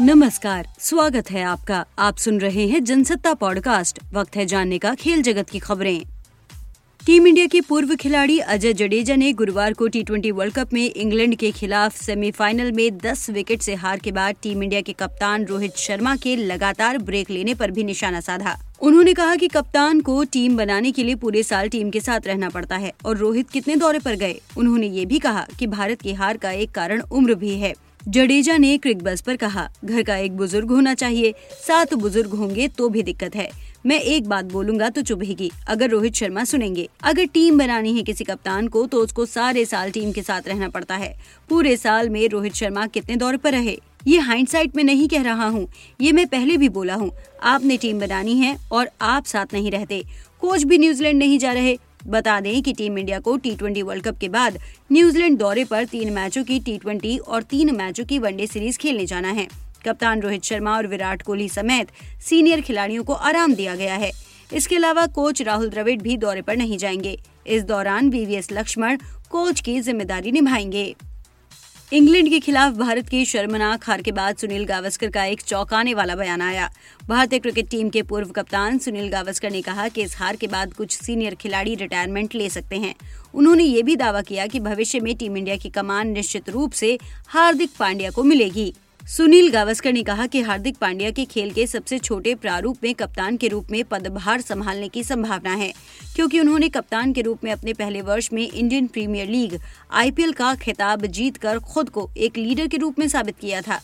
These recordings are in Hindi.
नमस्कार, स्वागत है आपका। आप सुन रहे हैं जनसत्ता पॉडकास्ट। वक्त है जानने का, खेल जगत की खबरें। टीम इंडिया के पूर्व खिलाड़ी अजय जडेजा ने गुरुवार को टी वर्ल्ड कप में इंग्लैंड के खिलाफ सेमीफाइनल में 10 विकेट से हार के बाद टीम इंडिया के कप्तान रोहित शर्मा के लगातार ब्रेक लेने पर भी निशाना साधा। उन्होंने कहा कि कप्तान को टीम बनाने के लिए पूरे साल टीम के साथ रहना पड़ता है और रोहित कितने दौरे पर गए? उन्होंने ये भी कहा कि भारत की हार का एक कारण उम्र भी है। जडेजा ने क्रिक बस पर कहा, घर का एक बुज़ुर्ग होना चाहिए। सात बुज़ुर्ग होंगे तो भी दिक्कत है। मैं एक बात बोलूँगा तो चुभेगी अगर रोहित शर्मा सुनेंगे। अगर टीम बनानी है किसी कप्तान को तो उसको सारे साल टीम के साथ रहना पड़ता है। पूरे साल में रोहित शर्मा कितने दौर पर रहे? ये हाइंडसाइट में नहीं कह रहा हूँ। ये मैं पहले भी बोला हूँ। आपने टीम बनानी है और आप साथ नहीं रहते। कोच भी न्यूजीलैंड नहीं जा रहे। बता दें कि टीम इंडिया को टी ट्वेंटी वर्ल्ड कप के बाद न्यूजीलैंड दौरे पर तीन मैचों की टी ट्वेंटी और तीन मैचों की वनडे सीरीज़ खेलने जाना है। कप्तान रोहित शर्मा और विराट कोहली समेत सीनियर खिलाड़ियों को आराम दिया गया है। इसके अलावा कोच राहुल द्रविड़ भी दौरे पर नहीं जाएँगे। इस दौरान बीवीएस लक्ष्मण कोच की ज़िम्मेदारी निभाएँगे। इंग्लैंड के खिलाफ भारत की शर्मनाक हार के बाद सुनील गावस्कर का एक चौंकाने वाला बयान आया। भारतीय क्रिकेट टीम के पूर्व कप्तान सुनील गावस्कर ने कहा कि इस हार के बाद कुछ सीनियर खिलाड़ी रिटायरमेंट ले सकते हैं। उन्होंने ये भी दावा किया कि भविष्य में टीम इंडिया की कमान निश्चित रूप से हार्दिक पांड्या को मिलेगी। सुनील गावस्कर ने कहा कि हार्दिक पांड्या के खेल के सबसे छोटे प्रारूप में कप्तान के रूप में पदभार संभालने की संभावना है, क्योंकि उन्होंने कप्तान के रूप में अपने पहले वर्ष में इंडियन प्रीमियर लीग आईपीएल का खिताब जीतकर खुद को एक लीडर के रूप में साबित किया था।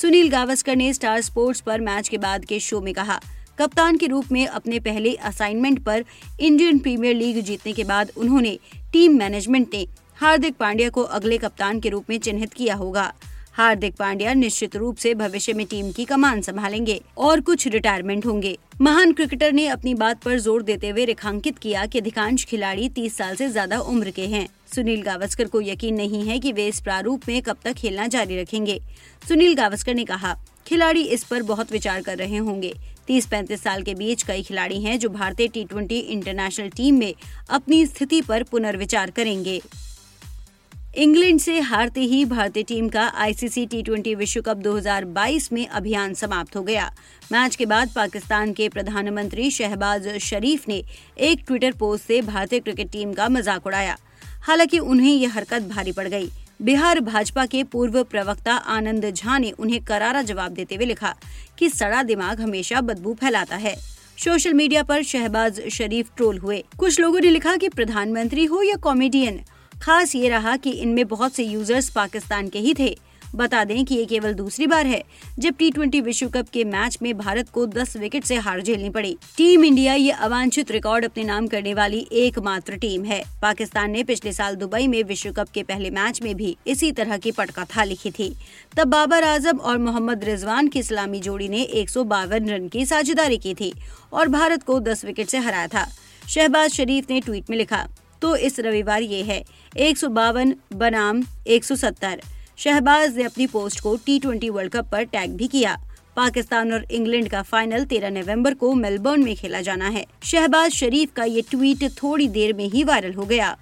सुनील गावस्कर ने स्टार स्पोर्ट्स पर मैच के बाद के शो में कहा, कप्तान के रूप में अपने पहले असाइनमेंट पर इंडियन प्रीमियर लीग जीतने के बाद उन्होंने टीम मैनेजमेंट ने हार्दिक पांड्या को अगले कप्तान के रूप में चिन्हित किया होगा। हार्दिक पांड्या निश्चित रूप से भविष्य में टीम की कमान संभालेंगे और कुछ रिटायरमेंट होंगे। महान क्रिकेटर ने अपनी बात पर ज़ोर देते हुए रेखांकित किया कि अधिकांश खिलाड़ी 30 साल से ज़्यादा उम्र के हैं। सुनील गावस्कर को यकीन नहीं है कि वे इस प्रारूप में कब तक खेलना जारी रखेंगे। सुनील गावस्कर ने कहा, खिलाड़ी इस पर बहुत विचार कर रहे होंगे। तीस पैंतीस साल के बीच कई खिलाड़ी हैं जो भारतीय टी ट्वेंटी इंटरनेशनल टीम में अपनी स्थिति पर पुनर्विचार करेंगे। इंग्लैंड से हारते ही भारतीय टीम का आईसीसी टी ट्वेंटी विश्व कप 2022 में अभियान समाप्त हो गया। मैच के बाद पाकिस्तान के प्रधानमंत्री शहबाज शरीफ ने एक ट्विटर पोस्ट से भारतीय क्रिकेट टीम का मज़ाक उड़ाया। हालाँकि उन्हें यह हरकत भारी पड़ गई। बिहार भाजपा के पूर्व प्रवक्ता आनंद झा ने उन्हें करारा जवाब देते हुए लिखा कि सड़ा दिमाग हमेशा बदबू फैलाता है। सोशल मीडिया पर शहबाज शरीफ ट्रोल हुए। कुछ लोगों ने लिखा कि प्रधानमंत्री हो या कॉमेडियन खास ये रहा कि इनमें बहुत से यूज़र्स पाकिस्तान के ही थे। बता दें कि ये केवल दूसरी बार है, जब टी विश्व कप के मैच में भारत को 10 विकेट से हार झेलनी पड़ी। टीम इंडिया ये अवांछित रिकॉर्ड अपने नाम करने वाली एकमात्र टीम है। पाकिस्तान ने पिछले साल दुबई में विश्व कप के पहले मैच में भी इसी तरह की पटकथा लिखी थी। तब बाबर आज़म और मोहम्मद रिजवान की इस्लामी जोड़ी ने एक सौ बावन रन की साझेदारी की थी और भारत को दस विकेट ऐसी हराया था। शहबाज शरीफ ने ट्वीट में लिखा तो इस रविवार ये है। एक सौ बावन बनाम 170 शहबाज ने अपनी पोस्ट को टी ट्वेंटी वर्ल्ड कप पर टैग भी किया। पाकिस्तान और इंग्लैंड का फाइनल 13 नवंबर को मेलबर्न में खेला जाना है। शहबाज शरीफ का ये ट्वीट थोड़ी देर में ही वायरल हो गया।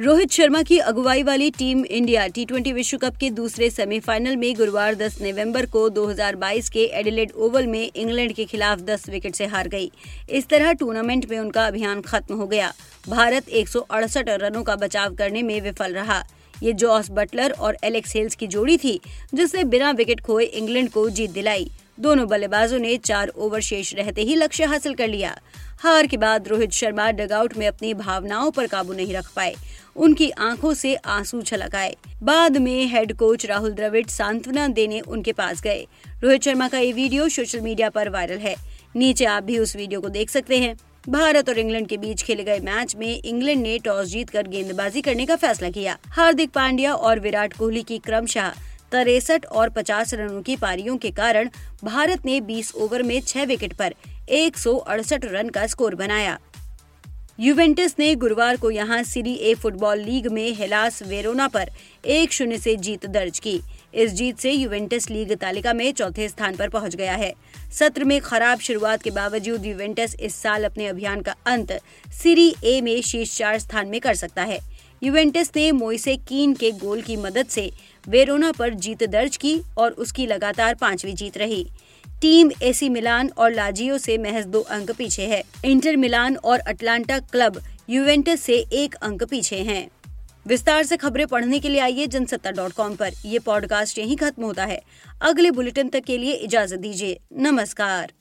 रोहित शर्मा की अगुवाई वाली टीम इंडिया टी विश्व कप के दूसरे सेमीफाइनल में गुरुवार 10 नवंबर को 2022 के एडिलेड ओवल में इंग्लैंड के खिलाफ 10 विकेट से हार गई। इस तरह टूर्नामेंट में उनका अभियान खत्म हो गया। भारत एक सौ अड़सठ रनों का बचाव करने में विफल रहा। ये जॉस बटलर और एलेक्स हेल्स की जोड़ी थी, जिसने बिना विकेट खोए इंग्लैंड को जीत दिलाई। दोनों बल्लेबाजों ने चार ओवर शेष रहते ही लक्ष्य हासिल कर लिया। हार के बाद रोहित शर्मा डगआउट में अपनी भावनाओं पर काबू नहीं रख पाए। उनकी आँखों से आँसू छलक आए बाद में हेड कोच राहुल द्रविड़ सांत्वना देने उनके पास गए। रोहित शर्मा का ये वीडियो सोशल मीडिया पर वायरल है। नीचे आप भी उस वीडियो को देख सकते हैं। भारत और इंग्लैंड के बीच खेले गए मैच में इंग्लैंड ने टॉस जीतकर गेंदबाजी करने का फैसला किया। हार्दिक पांड्या और विराट कोहली की क्रमशः तिरसठ और 50 रनों की पारियों के कारण भारत ने 20 ओवर में 6 विकेट पर एक सौ अड़सठ रन का स्कोर बनाया। यूवेंटस ने गुरुवार को यहाँ सीरी ए फुटबॉल लीग में हेलास वेरोना पर एक शून्य से जीत दर्ज की। इस जीत से यूवेंटस लीग तालिका में चौथे स्थान पर पहुँच गया है। सत्र में खराब शुरुआत के बावजूद यूवेंटस इस साल अपने अभियान का अंत सीरी ए में शीर्ष चार स्थान में कर सकता है। यूवेंटस ने मोइसे कीन के गोल की मदद से वेरोना पर जीत दर्ज की और उसकी लगातार पांचवी जीत रही। टीम एसी मिलान और लाजियो से महज दो अंक पीछे है। इंटर मिलान और अटलांटा क्लब यूवेंटस से एक अंक पीछे हैं। विस्तार से खबरें पढ़ने के लिए आइए जनसत्ता डॉट कॉम आरोप ये पॉडकास्ट यही खत्म होता है। अगले बुलेटिन तक के लिए इजाज़त दीजिए। नमस्कार।